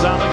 is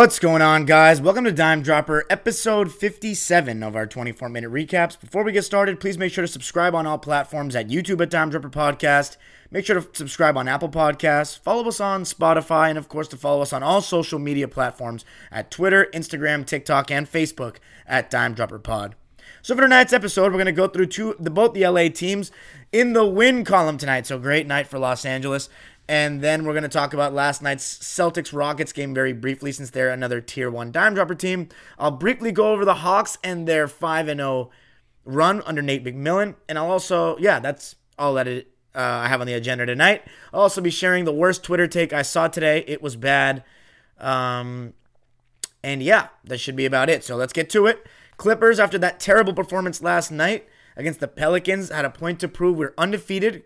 What's going on, guys? Welcome to Dime Dropper, episode 57 of our 24 minute recaps. Before we get started, please make sure to subscribe on all platforms at YouTube at Dime Dropper Podcast. Make sure to subscribe on Apple Podcasts, follow us on Spotify, and of course, to follow us on all social media platforms at Twitter, Instagram, TikTok, and Facebook at Dime Dropper Pod. So for tonight's episode, we're going to go through two the both the LA teams in the win column tonight. So great night for Los Angeles. And then we're going to talk about last night's Celtics Rockets game very briefly since they're another tier 1 dime dropper team. I'll briefly go over the Hawks and their 5 and 0 run under Nate McMillan and I'll also yeah, that's all that it, uh, I have on the agenda tonight. I'll also be sharing the worst Twitter take I saw today. It was bad. Um and yeah, that should be about it. So let's get to it. Clippers after that terrible performance last night against the Pelicans had a point to prove we're undefeated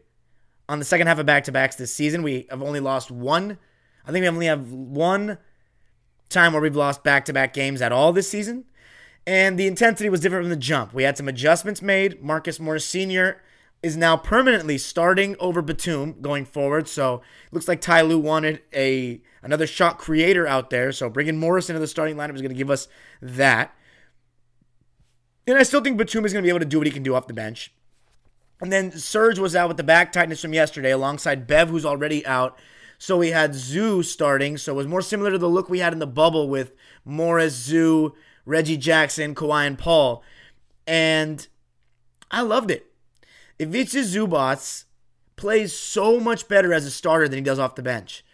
on the second half of back to backs this season. We have only lost one. I think we only have one time where we've lost back to back games at all this season. And the intensity was different from the jump. We had some adjustments made. Marcus Morris Sr. is now permanently starting over Batum going forward. So looks like Ty Lue wanted a another shot creator out there. So bringing Morris into the starting lineup is going to give us that. And I still think Batum is going to be able to do what he can do off the bench. And then Serge was out with the back tightness from yesterday alongside Bev, who's already out. So we had Zoo starting. So it was more similar to the look we had in the bubble with Morris, Zoo, Reggie Jackson, Kawhi, and Paul. And I loved it. Ivica Zubac plays so much better as a starter than he does off the bench.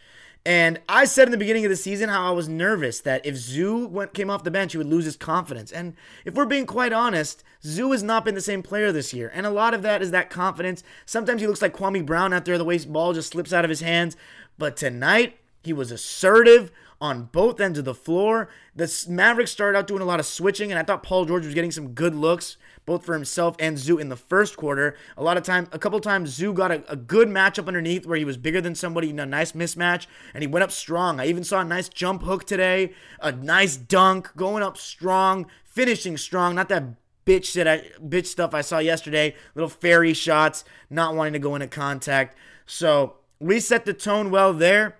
And I said in the beginning of the season how I was nervous that if Zoo went, came off the bench, he would lose his confidence. And if we're being quite honest, Zoo has not been the same player this year. And a lot of that is that confidence. Sometimes he looks like Kwame Brown out there, the way ball just slips out of his hands. But tonight, he was assertive on both ends of the floor. The Mavericks started out doing a lot of switching, and I thought Paul George was getting some good looks both for himself and Zoo in the first quarter. A lot of time, a couple times, Zoo got a, a, good matchup underneath where he was bigger than somebody, a nice mismatch, and he went up strong. I even saw a nice jump hook today, a nice dunk, going up strong, finishing strong. Not that bitch shit, I, bitch stuff I saw yesterday. Little fairy shots, not wanting to go into contact. So we set the tone well there.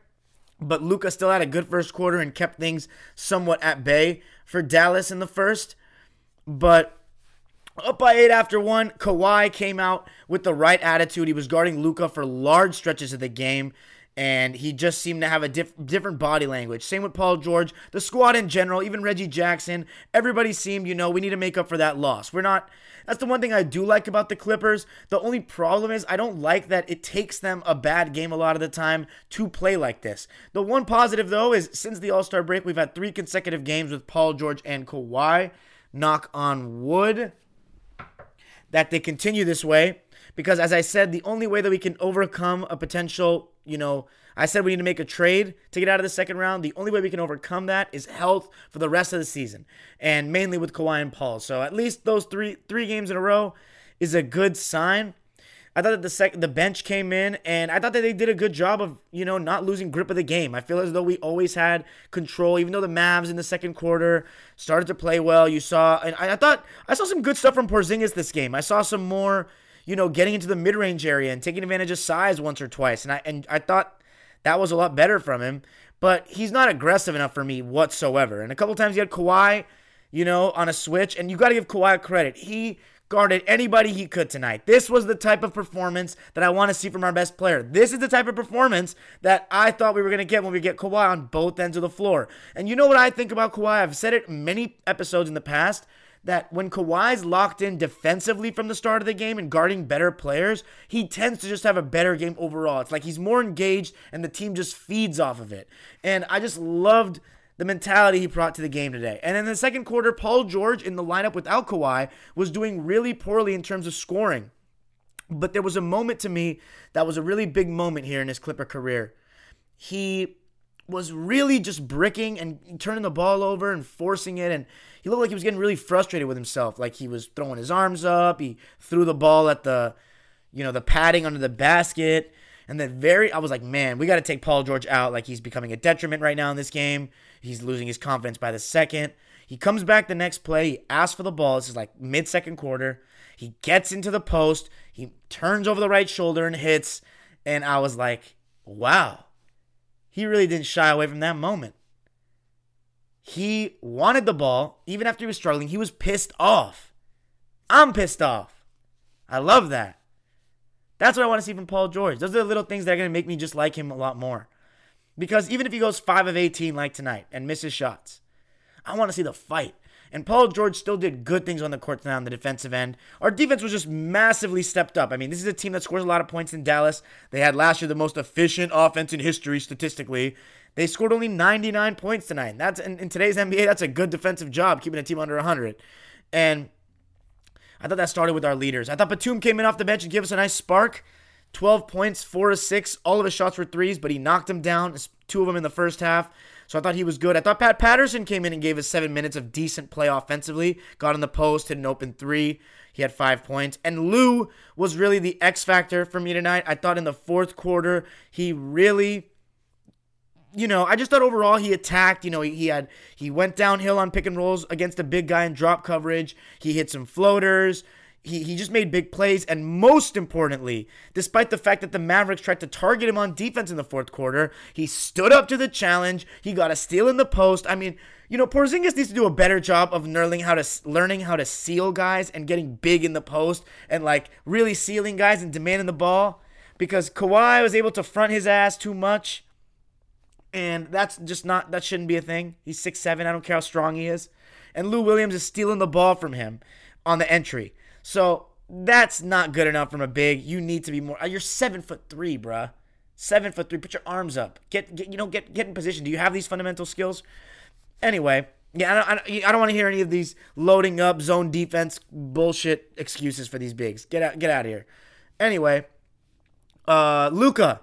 But Luka still had a good first quarter and kept things somewhat at bay for Dallas in the first. But up by eight after one, Kawhi came out with the right attitude. He was guarding Luka for large stretches of the game, and he just seemed to have a diff- different body language. Same with Paul George, the squad in general, even Reggie Jackson. Everybody seemed, you know, we need to make up for that loss. We're not. That's the one thing I do like about the Clippers. The only problem is I don't like that it takes them a bad game a lot of the time to play like this. The one positive, though, is since the All Star break, we've had three consecutive games with Paul George and Kawhi. Knock on wood that they continue this way because as I said, the only way that we can overcome a potential, you know, I said we need to make a trade to get out of the second round. The only way we can overcome that is health for the rest of the season, and mainly with Kawhi and Paul. So at least those three three games in a row is a good sign. I thought that the sec- the bench came in, and I thought that they did a good job of you know not losing grip of the game. I feel as though we always had control, even though the Mavs in the second quarter started to play well. You saw, and I, I thought I saw some good stuff from Porzingis this game. I saw some more, you know, getting into the mid range area and taking advantage of size once or twice, and I and I thought that was a lot better from him. But he's not aggressive enough for me whatsoever. And a couple times he had Kawhi, you know, on a switch, and you got to give Kawhi credit. He guarded anybody he could tonight. This was the type of performance that I want to see from our best player. This is the type of performance that I thought we were going to get when we get Kawhi on both ends of the floor. And you know what I think about Kawhi? I've said it many episodes in the past that when Kawhi's locked in defensively from the start of the game and guarding better players, he tends to just have a better game overall. It's like he's more engaged and the team just feeds off of it. And I just loved the mentality he brought to the game today. And in the second quarter, Paul George in the lineup without Kawhi was doing really poorly in terms of scoring. But there was a moment to me that was a really big moment here in his Clipper career. He was really just bricking and turning the ball over and forcing it. And he looked like he was getting really frustrated with himself. Like he was throwing his arms up. He threw the ball at the, you know, the padding under the basket. And then very, I was like, man, we got to take Paul George out. Like he's becoming a detriment right now in this game. He's losing his confidence by the second. He comes back the next play. He asks for the ball. This is like mid second quarter. He gets into the post. He turns over the right shoulder and hits. And I was like, wow, he really didn't shy away from that moment. He wanted the ball, even after he was struggling. He was pissed off. I'm pissed off. I love that. That's what I want to see from Paul George. Those are the little things that are going to make me just like him a lot more. Because even if he goes 5 of 18 like tonight and misses shots, I want to see the fight. And Paul George still did good things on the court tonight on the defensive end. Our defense was just massively stepped up. I mean, this is a team that scores a lot of points in Dallas. They had last year the most efficient offense in history statistically. They scored only 99 points tonight. That's in, in today's NBA, that's a good defensive job keeping a team under 100. And I thought that started with our leaders. I thought Batum came in off the bench and gave us a nice spark. 12 points, 4 to 6. All of his shots were threes, but he knocked them down, two of them in the first half. So I thought he was good. I thought Pat Patterson came in and gave us seven minutes of decent play offensively. Got in the post, hit an open three. He had five points. And Lou was really the X factor for me tonight. I thought in the fourth quarter, he really you know, I just thought overall he attacked. You know, he, he, had he went downhill on pick and rolls against a big guy in drop coverage. He hit some floaters. He, he just made big plays. And most importantly, despite the fact that the Mavericks tried to target him on defense in the fourth quarter, he stood up to the challenge. He got a steal in the post. I mean, you know, Porzingis needs to do a better job of learning how to learning how to seal guys and getting big in the post and like really sealing guys and demanding the ball because Kawhi was able to front his ass too much. And that's just not that shouldn't be a thing. He's six seven. I don't care how strong he is. And Lou Williams is stealing the ball from him on the entry. So that's not good enough from a big. You need to be more. You're seven foot three, bruh. Seven foot three. Put your arms up. Get, get you know get get in position. Do you have these fundamental skills? Anyway, yeah, I don't, I don't, want to hear any of these loading up zone defense bullshit excuses for these bigs. Get out get out of here. Anyway, uh, Luka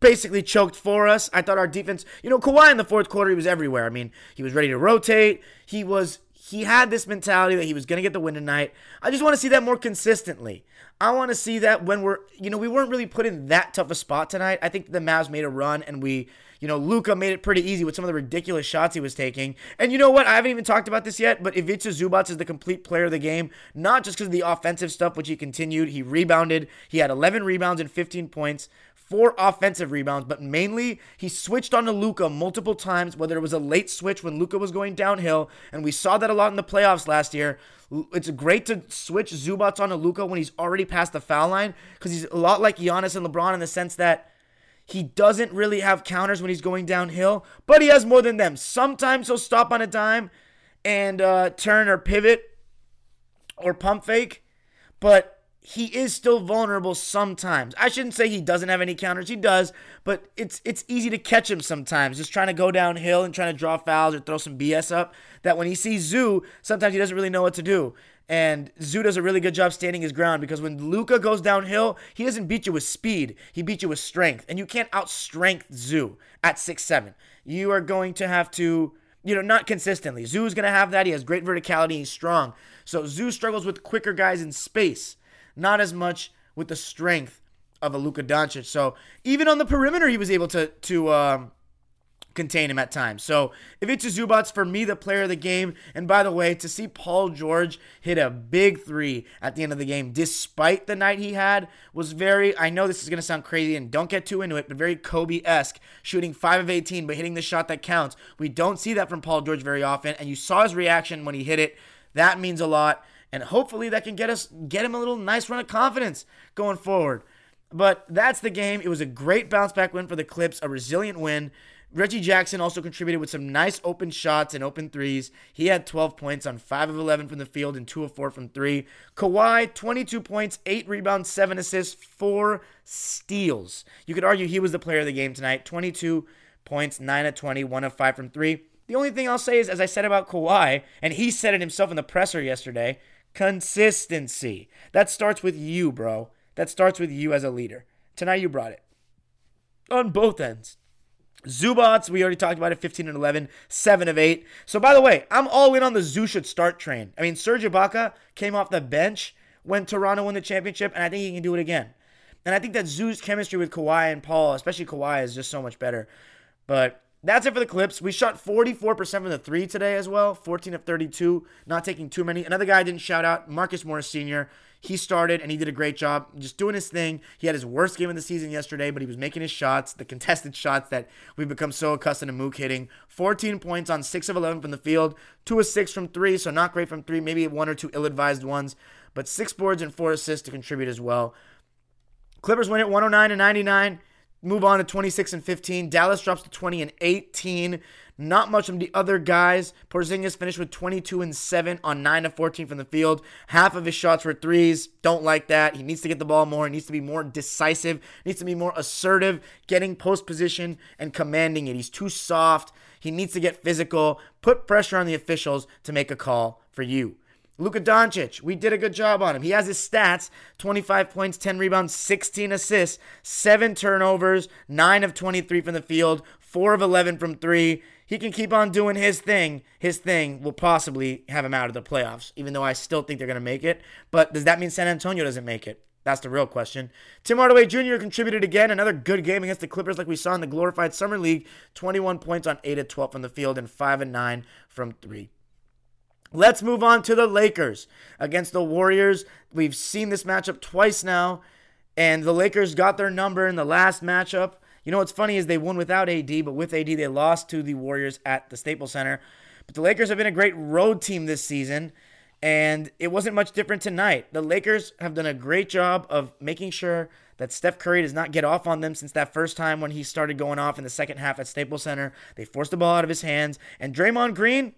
basically choked for us. I thought our defense, you know, Kawhi in the fourth quarter, he was everywhere. I mean, he was ready to rotate. He was he had this mentality that he was going to get the win tonight. I just want to see that more consistently. I want to see that when we're, you know, we weren't really put in that tough a spot tonight. I think the Mavs made a run and we, you know, Luka made it pretty easy with some of the ridiculous shots he was taking. And you know what? I haven't even talked about this yet, but Ivica Zubac is the complete player of the game, not just because of the offensive stuff, which he continued. He rebounded. He had 11 rebounds and 15 points four offensive rebounds, but mainly he switched on to Luka multiple times, whether it was a late switch when Luka was going downhill, and we saw that a lot in the playoffs last year. It's great to switch Zubac on to Luka when he's already past the foul line because he's a lot like Giannis and LeBron in the sense that he doesn't really have counters when he's going downhill, but he has more than them. Sometimes he'll stop on a dime and uh, turn or pivot or pump fake, but he is still vulnerable sometimes. I shouldn't say he doesn't have any counters. He does, but it's it's easy to catch him sometimes, just trying to go downhill and trying to draw fouls or throw some BS up. That when he sees Zoo, sometimes he doesn't really know what to do. And Zoo does a really good job standing his ground because when Luka goes downhill, he doesn't beat you with speed. He beats you with strength. And you can't outstrength Zoo at six seven. You are going to have to, you know, not consistently. Zoo's going to have that. He has great verticality. He's strong. So Zoo struggles with quicker guys in space not as much with the strength of a Luka Doncic. So even on the perimeter, he was able to to um, contain him at times. So Ivica Zubac for me the player of the game. And by the way, to see Paul George hit a big three at the end of the game, despite the night he had, was very. I know this is gonna sound crazy, and don't get too into it, but very Kobe esque, shooting five of 18, but hitting the shot that counts. We don't see that from Paul George very often, and you saw his reaction when he hit it. That means a lot and hopefully that can get us get him a little nice run of confidence going forward. But that's the game. It was a great bounce back win for the Clips, a resilient win. Reggie Jackson also contributed with some nice open shots and open threes. He had 12 points on 5 of 11 from the field and 2 of 4 from 3. Kawhi, 22 points, 8 rebounds, 7 assists, 4 steals. You could argue he was the player of the game tonight. 22 points, 9 of 20, 1 of 5 from 3. The only thing I'll say is, as I said about Kawhi, and he said it himself in the presser yesterday, Consistency. That starts with you, bro. That starts with you as a leader. Tonight you brought it. On both ends. Zubac, we already talked about it, 15 and 11, 7 of 8. So, by the way, I'm all in on the Zoo should start train. I mean, Serge Ibaka came off the bench when Toronto won the championship, and I think he can do it again. And I think that Zoo's chemistry with Kawhi and Paul, especially Kawhi, is just so much better. But that's it for the Clips. We shot 44% from the three today as well, 14 of 32, not taking too many. Another guy I didn't shout out, Marcus Morris Sr. He started and he did a great job just doing his thing. He had his worst game of the season yesterday, but he was making his shots, the contested shots that we've become so accustomed to Mook hitting. 14 points on 6 of 11 from the field, 2 of 6 from 3, so not great from 3, maybe one or two ill advised ones, but 6 boards and 4 assists to contribute as well. Clippers win it 109 to 99 move on to 26 and 15. Dallas drops to 20 and 18. Not much from the other guys. Porzingis finished with 22 and 7 on 9 of 14 from the field. Half of his shots were threes. Don't like that. He needs to get the ball more. He needs to be more decisive. Needs to be more assertive, getting post position and commanding it. He's too soft. He needs to get physical. Put pressure on the officials to make a call for you. Luka Doncic, we did a good job on him. He has his stats 25 points, 10 rebounds, 16 assists, 7 turnovers, 9 of 23 from the field, 4 of 11 from 3. He can keep on doing his thing. His thing will possibly have him out of the playoffs, even though I still think they're going to make it. But does that mean San Antonio doesn't make it? That's the real question. Tim Hardaway Jr. contributed again. Another good game against the Clippers, like we saw in the glorified Summer League. 21 points on 8 of 12 from the field and 5 and 9 from 3. Let's move on to the Lakers against the Warriors. We've seen this matchup twice now, and the Lakers got their number in the last matchup. You know what's funny is they won without AD, but with AD they lost to the Warriors at the Staples Center. But the Lakers have been a great road team this season, and it wasn't much different tonight. The Lakers have done a great job of making sure that Steph Curry does not get off on them since that first time when he started going off in the second half at Staples Center. They forced the ball out of his hands, and Draymond Green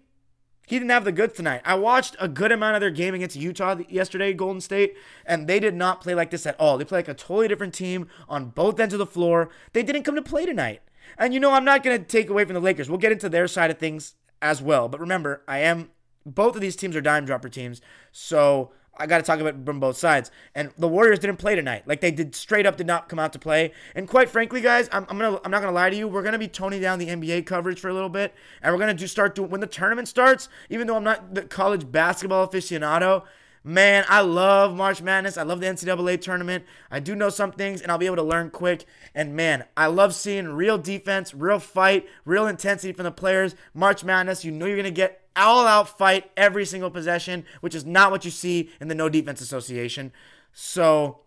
he didn't have the goods tonight. I watched a good amount of their game against Utah yesterday, Golden State, and they did not play like this at all. They play like a totally different team on both ends of the floor. They didn't come to play tonight. And you know, I'm not going to take away from the Lakers. We'll get into their side of things as well. But remember, I am both of these teams are dime dropper teams. So I got to talk about from both sides. And the Warriors didn't play tonight. Like they did straight up did not come out to play. And quite frankly, guys, I'm, I'm gonna I'm not gonna lie to you. We're gonna be toning down the NBA coverage for a little bit, and we're gonna do start doing when the tournament starts. Even though I'm not the college basketball aficionado. Man, I love March Madness. I love the NCAA tournament. I do know some things, and I'll be able to learn quick. And man, I love seeing real defense, real fight, real intensity from the players. March Madness, you know you're going to get all out fight every single possession, which is not what you see in the no defense association. So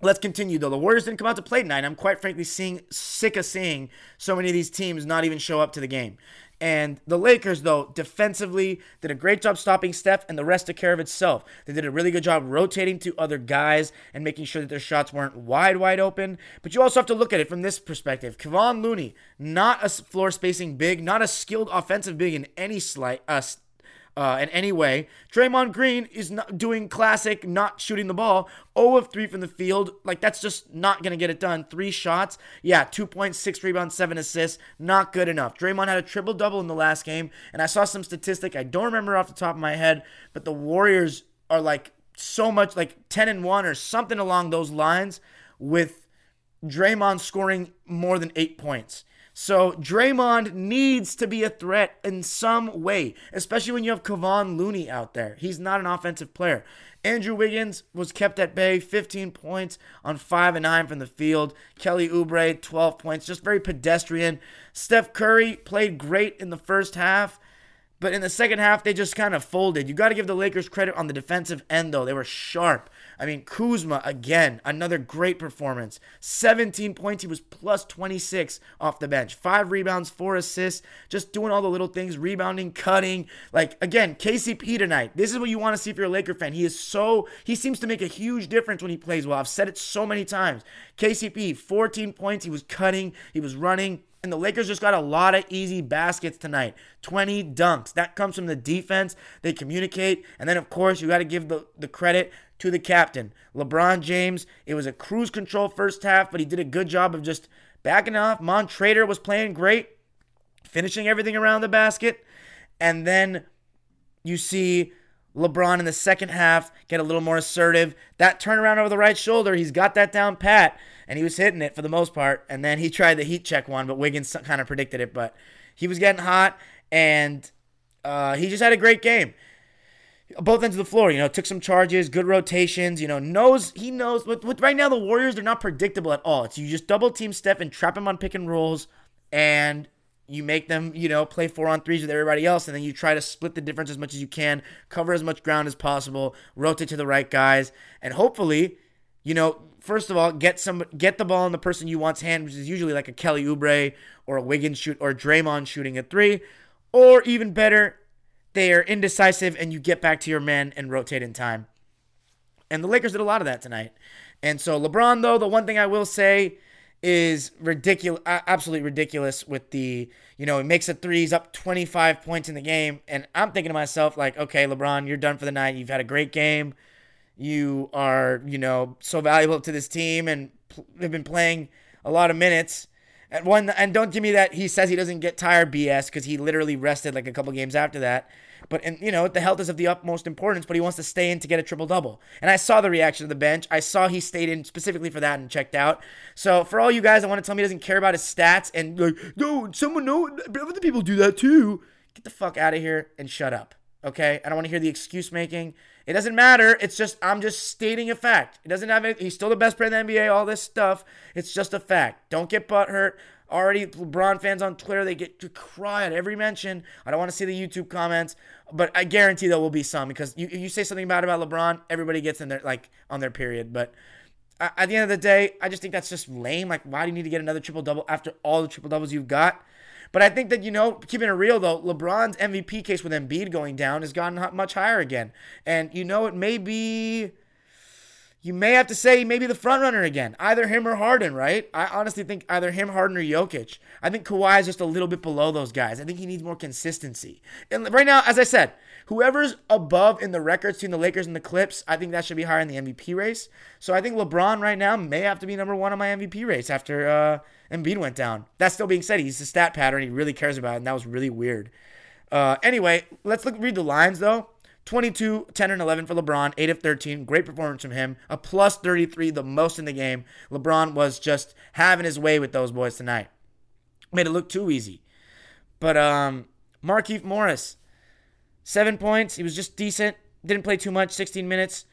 let's continue though. The Warriors didn't come out to play tonight. I'm quite frankly seeing sick of seeing so many of these teams not even show up to the game. And the Lakers, though, defensively did a great job stopping Steph, and the rest took care of itself. They did a really good job rotating to other guys and making sure that their shots weren't wide, wide open. But you also have to look at it from this perspective. Kevon Looney, not a floor spacing big, not a skilled offensive big in any slight, uh, uh, in any way. Draymond Green is not doing classic, not shooting the ball. 0 of 3 from the field. Like, that's just not going to get it done. Three shots. Yeah, 2.6 rebounds, 7 assists. Not good enough. Draymond had a triple double in the last game, and I saw some statistic. I don't remember off the top of my head, but the Warriors are like so much, like 10 and 1 or something along those lines, with Draymond scoring more than eight points. So Draymond needs to be a threat in some way, especially when you have Kevon Looney out there. He's not an offensive player. Andrew Wiggins was kept at bay, 15 points on 5 and 9 from the field. Kelly Oubre, 12 points, just very pedestrian. Steph Curry played great in the first half. But in the second half, they just kind of folded. You got to give the Lakers credit on the defensive end, though. They were sharp. I mean, Kuzma, again, another great performance. 17 points. He was plus 26 off the bench. Five rebounds, four assists, just doing all the little things, rebounding, cutting. Like, again, KCP tonight. This is what you want to see if you're a Laker fan. He is so, he seems to make a huge difference when he plays well. I've said it so many times. KCP, 14 points. He was cutting, he was running. And the Lakers just got a lot of easy baskets tonight. 20 dunks. That comes from the defense. They communicate. And then, of course, you got to give the, the credit to the captain, LeBron James. It was a cruise control first half, but he did a good job of just backing off. Montrezl was playing great, finishing everything around the basket. And then you see LeBron in the second half get a little more assertive. That turnaround over the right shoulder, he's got that down pat, and he was hitting it for the most part. And then he tried the heat check one, but Wiggins kind of predicted it. But he was getting hot, and uh, he just had a great game. Both ends of the floor, you know, took some charges, good rotations, you know, knows he knows. With, with right now, the Warriors they're not predictable at all. It's you just double team Steph and trap him on pick and rolls, and you make them, you know, play four on threes with everybody else, and then you try to split the difference as much as you can, cover as much ground as possible, rotate to the right guys, and hopefully, you know, first of all, get some get the ball in the person you want's hand, which is usually like a Kelly Oubre or a Wiggins shoot or Draymond shooting a three, or even better, they are indecisive and you get back to your man and rotate in time. And the Lakers did a lot of that tonight. And so LeBron, though, the one thing I will say is ridiculous, absolutely ridiculous with the, you know, he makes a three, he's up 25 points in the game. And I'm thinking to myself, like, okay, LeBron, you're done for the night. You've had a great game. You are, you know, so valuable to this team and have been playing a lot of minutes. And one, and don't give me that he says he doesn't get tired BS because he literally rested like a couple games after that. But and you know the health is of the utmost importance. But he wants to stay in to get a triple double. And I saw the reaction of the bench. I saw he stayed in specifically for that and checked out. So for all you guys that want to tell me he doesn't care about his stats and like no, someone know other people do that too. Get the fuck out of here and shut up. Okay, I don't want to hear the excuse making. It doesn't matter. It's just I'm just stating a fact. It doesn't have he's still the best player in the NBA. All this stuff. It's just a fact. Don't get butthurt. Already, LeBron fans on Twitter they get to cry at every mention. I don't want to see the YouTube comments, but I guarantee there will be some because you you say something bad about LeBron, everybody gets in there like on their period. But at the end of the day, I just think that's just lame. Like, why do you need to get another triple double after all the triple doubles you've got? But I think that, you know, keeping it real though, LeBron's MVP case with Embiid going down has gotten much higher again. And, you know, it may be you may have to say maybe the front runner again, either him or Harden, right? I honestly think either him, Harden, or Jokic. I think Kawhi is just a little bit below those guys. I think he needs more consistency. And right now, as I said, whoever's above in the records between the Lakers and the Clips, I think that should be higher in the MVP race. So I think LeBron right now may have to be number one on my MVP race after uh, Embiid went down. That still being said, he's a stat pattern. He really cares about it, and that was really weird. Uh, anyway, let's look read the lines though. 22, 10, and 11 for LeBron, 8 of 13. Great performance from him. A plus 33, the most in the game. LeBron was just having his way with those boys tonight. Made it look too easy. But um, Markieff Morris, seven points. He was just decent. Didn't play too much, 16 minutes.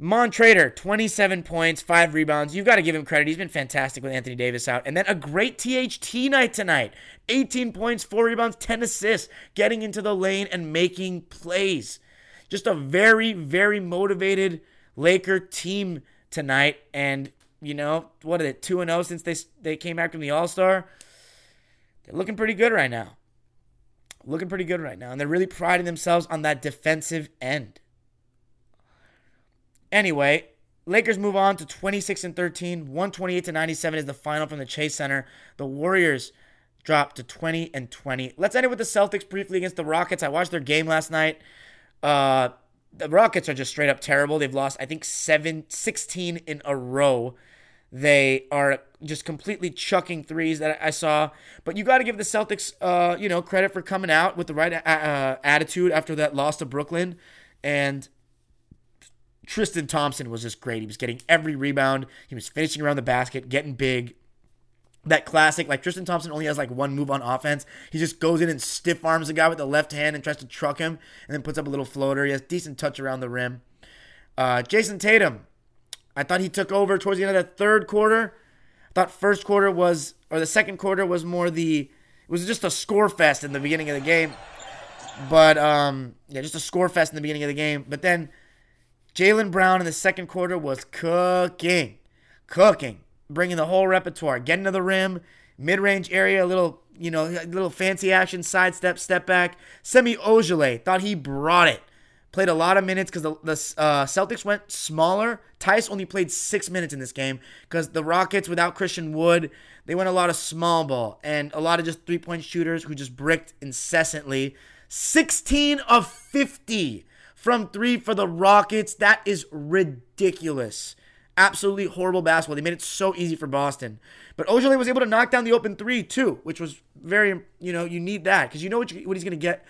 Montrezl, 27 points, five rebounds. You've got to give him credit. He's been fantastic with Anthony Davis out. And then a great THT night tonight. 18 points, four rebounds, 10 assists, getting into the lane and making plays. Just a very, very motivated Laker team tonight. And, you know, what are they, 2 0 since they, they came back from the All Star? They're looking pretty good right now. Looking pretty good right now. And they're really priding themselves on that defensive end. Anyway, Lakers move on to 26 and 13. 128 to 97 is the final from the Chase Center. The Warriors drop to 20 and 20. Let's end it with the Celtics briefly against the Rockets. I watched their game last night. Uh, the Rockets are just straight up terrible. They've lost, I think, seven, 16 in a row. They are just completely chucking threes that I saw. But you got to give the Celtics, uh, you know, credit for coming out with the right uh, attitude after that loss to Brooklyn. And Tristan Thompson was just great. He was getting every rebound. He was finishing around the basket, getting big. That classic, like Tristan Thompson only has like one move on offense. He just goes in and stiff arms the guy with the left hand and tries to truck him and then puts up a little floater. He has decent touch around the rim. Uh, Jayson Tatum, I thought he took over towards the end of the third quarter. I thought first quarter was, or the second quarter was more the, it was just a score fest in the beginning of the game. But, um, yeah, just a score fest in the beginning of the game. But then Jaylen Brown in the second quarter was cooking, cooking, bringing the whole repertoire, getting to the rim, mid-range area, a little, you know, a little fancy action, sidestep, step back. Semi Ojeleye thought he brought it. Played a lot of minutes because the, the uh, Celtics went smaller. Theis only played six minutes in this game because the Rockets, without Christian Wood, they went a lot of small ball and a lot of just three point shooters who just bricked incessantly. 16 of 50 from three for the Rockets. That is ridiculous. Absolutely horrible basketball. They made it so easy for Boston. But Ojeleye was able to knock down the open three too, which was very, you know, you need that because you know what, you, what he's to get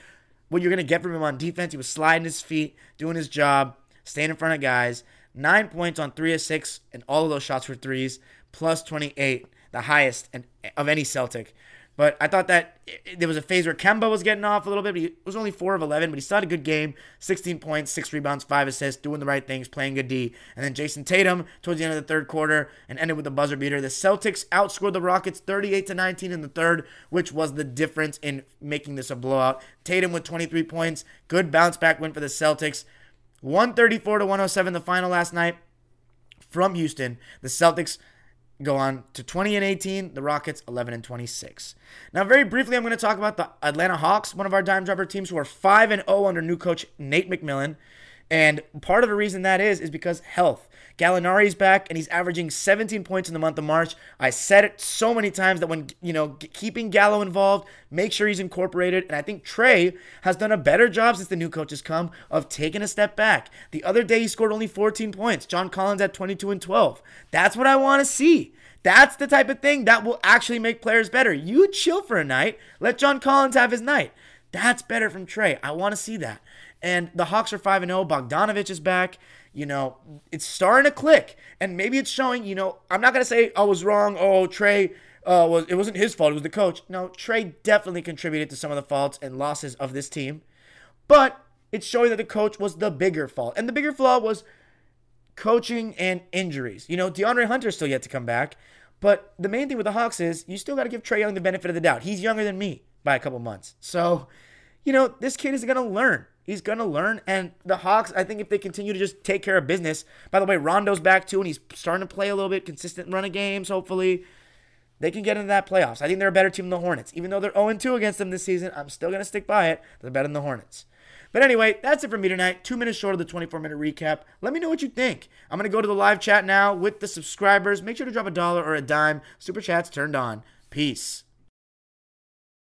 what you're to get from him on defense. He was sliding his feet, doing his job, staying in front of guys. Nine points on three of six, and all of those shots were threes, plus 28, the highest of any Celtic. But I thought that there was a phase where Kemba was getting off a little bit. but he was only 4 of 11, but he still had a good game 16 points, 6 rebounds, 5 assists, doing the right things, playing good D. And then Jayson Tatum towards the end of the third quarter and ended with a buzzer beater. The Celtics outscored the Rockets 38 to 19 in the third, which was the difference in making this a blowout. Tatum with 23 points, good bounce back win for the Celtics. 134 to 107 the final last night from Houston. The Celtics go on to 20 and 18, the Rockets 11 and 26. Now, very briefly, I'm going to talk about the Atlanta Hawks, one of our dime dropper teams who are 5 and 0 under new coach Nate McMillan. And part of the reason that is is because health. Gallinari's back and he's averaging 17 points in the month of March. I said it so many times that when, you know, keeping Gallo involved, make sure he's incorporated. And I think Trae has done a better job since the new coach has come of taking a step back. The other day he scored only 14 points. John Collins at 22 and 12. That's what I want to see. That's the type of thing that will actually make players better. You chill for a night, let John Collins have his night. That's better from Trae. I want to see that. And the Hawks are 5 0. Bogdanovic is back. You know, it's starting to click. And maybe it's showing, you know, I'm not going to say I was wrong. Oh, Trae, Uh, was it wasn't his fault. It was the coach. No, Trae definitely contributed to some of the faults and losses of this team, but it's showing that the coach was the bigger fault, and the bigger flaw was coaching and injuries. You know, DeAndre Hunter's still yet to come back, but the main thing with the Hawks is you still got to give Trae Young the benefit of the doubt. He's younger than me by a couple months, so you know this kid is gonna learn. He's to learn. And the Hawks, I think if they continue to just take care of business, by the way, Rondo's back too, and he's starting to play a little bit consistent run of games, hopefully. They can get into that playoffs. I think they're a better team than the Hornets. Even though they're 0 2 against them this season, I'm still to stick by it. They're better than the Hornets. But anyway, that's it for me tonight. Two minutes short of the 24 minute recap. Let me know what you think. I'm going to go to the live chat now with the subscribers. Make sure to drop a dollar or a dime. Super chats turned on. Peace.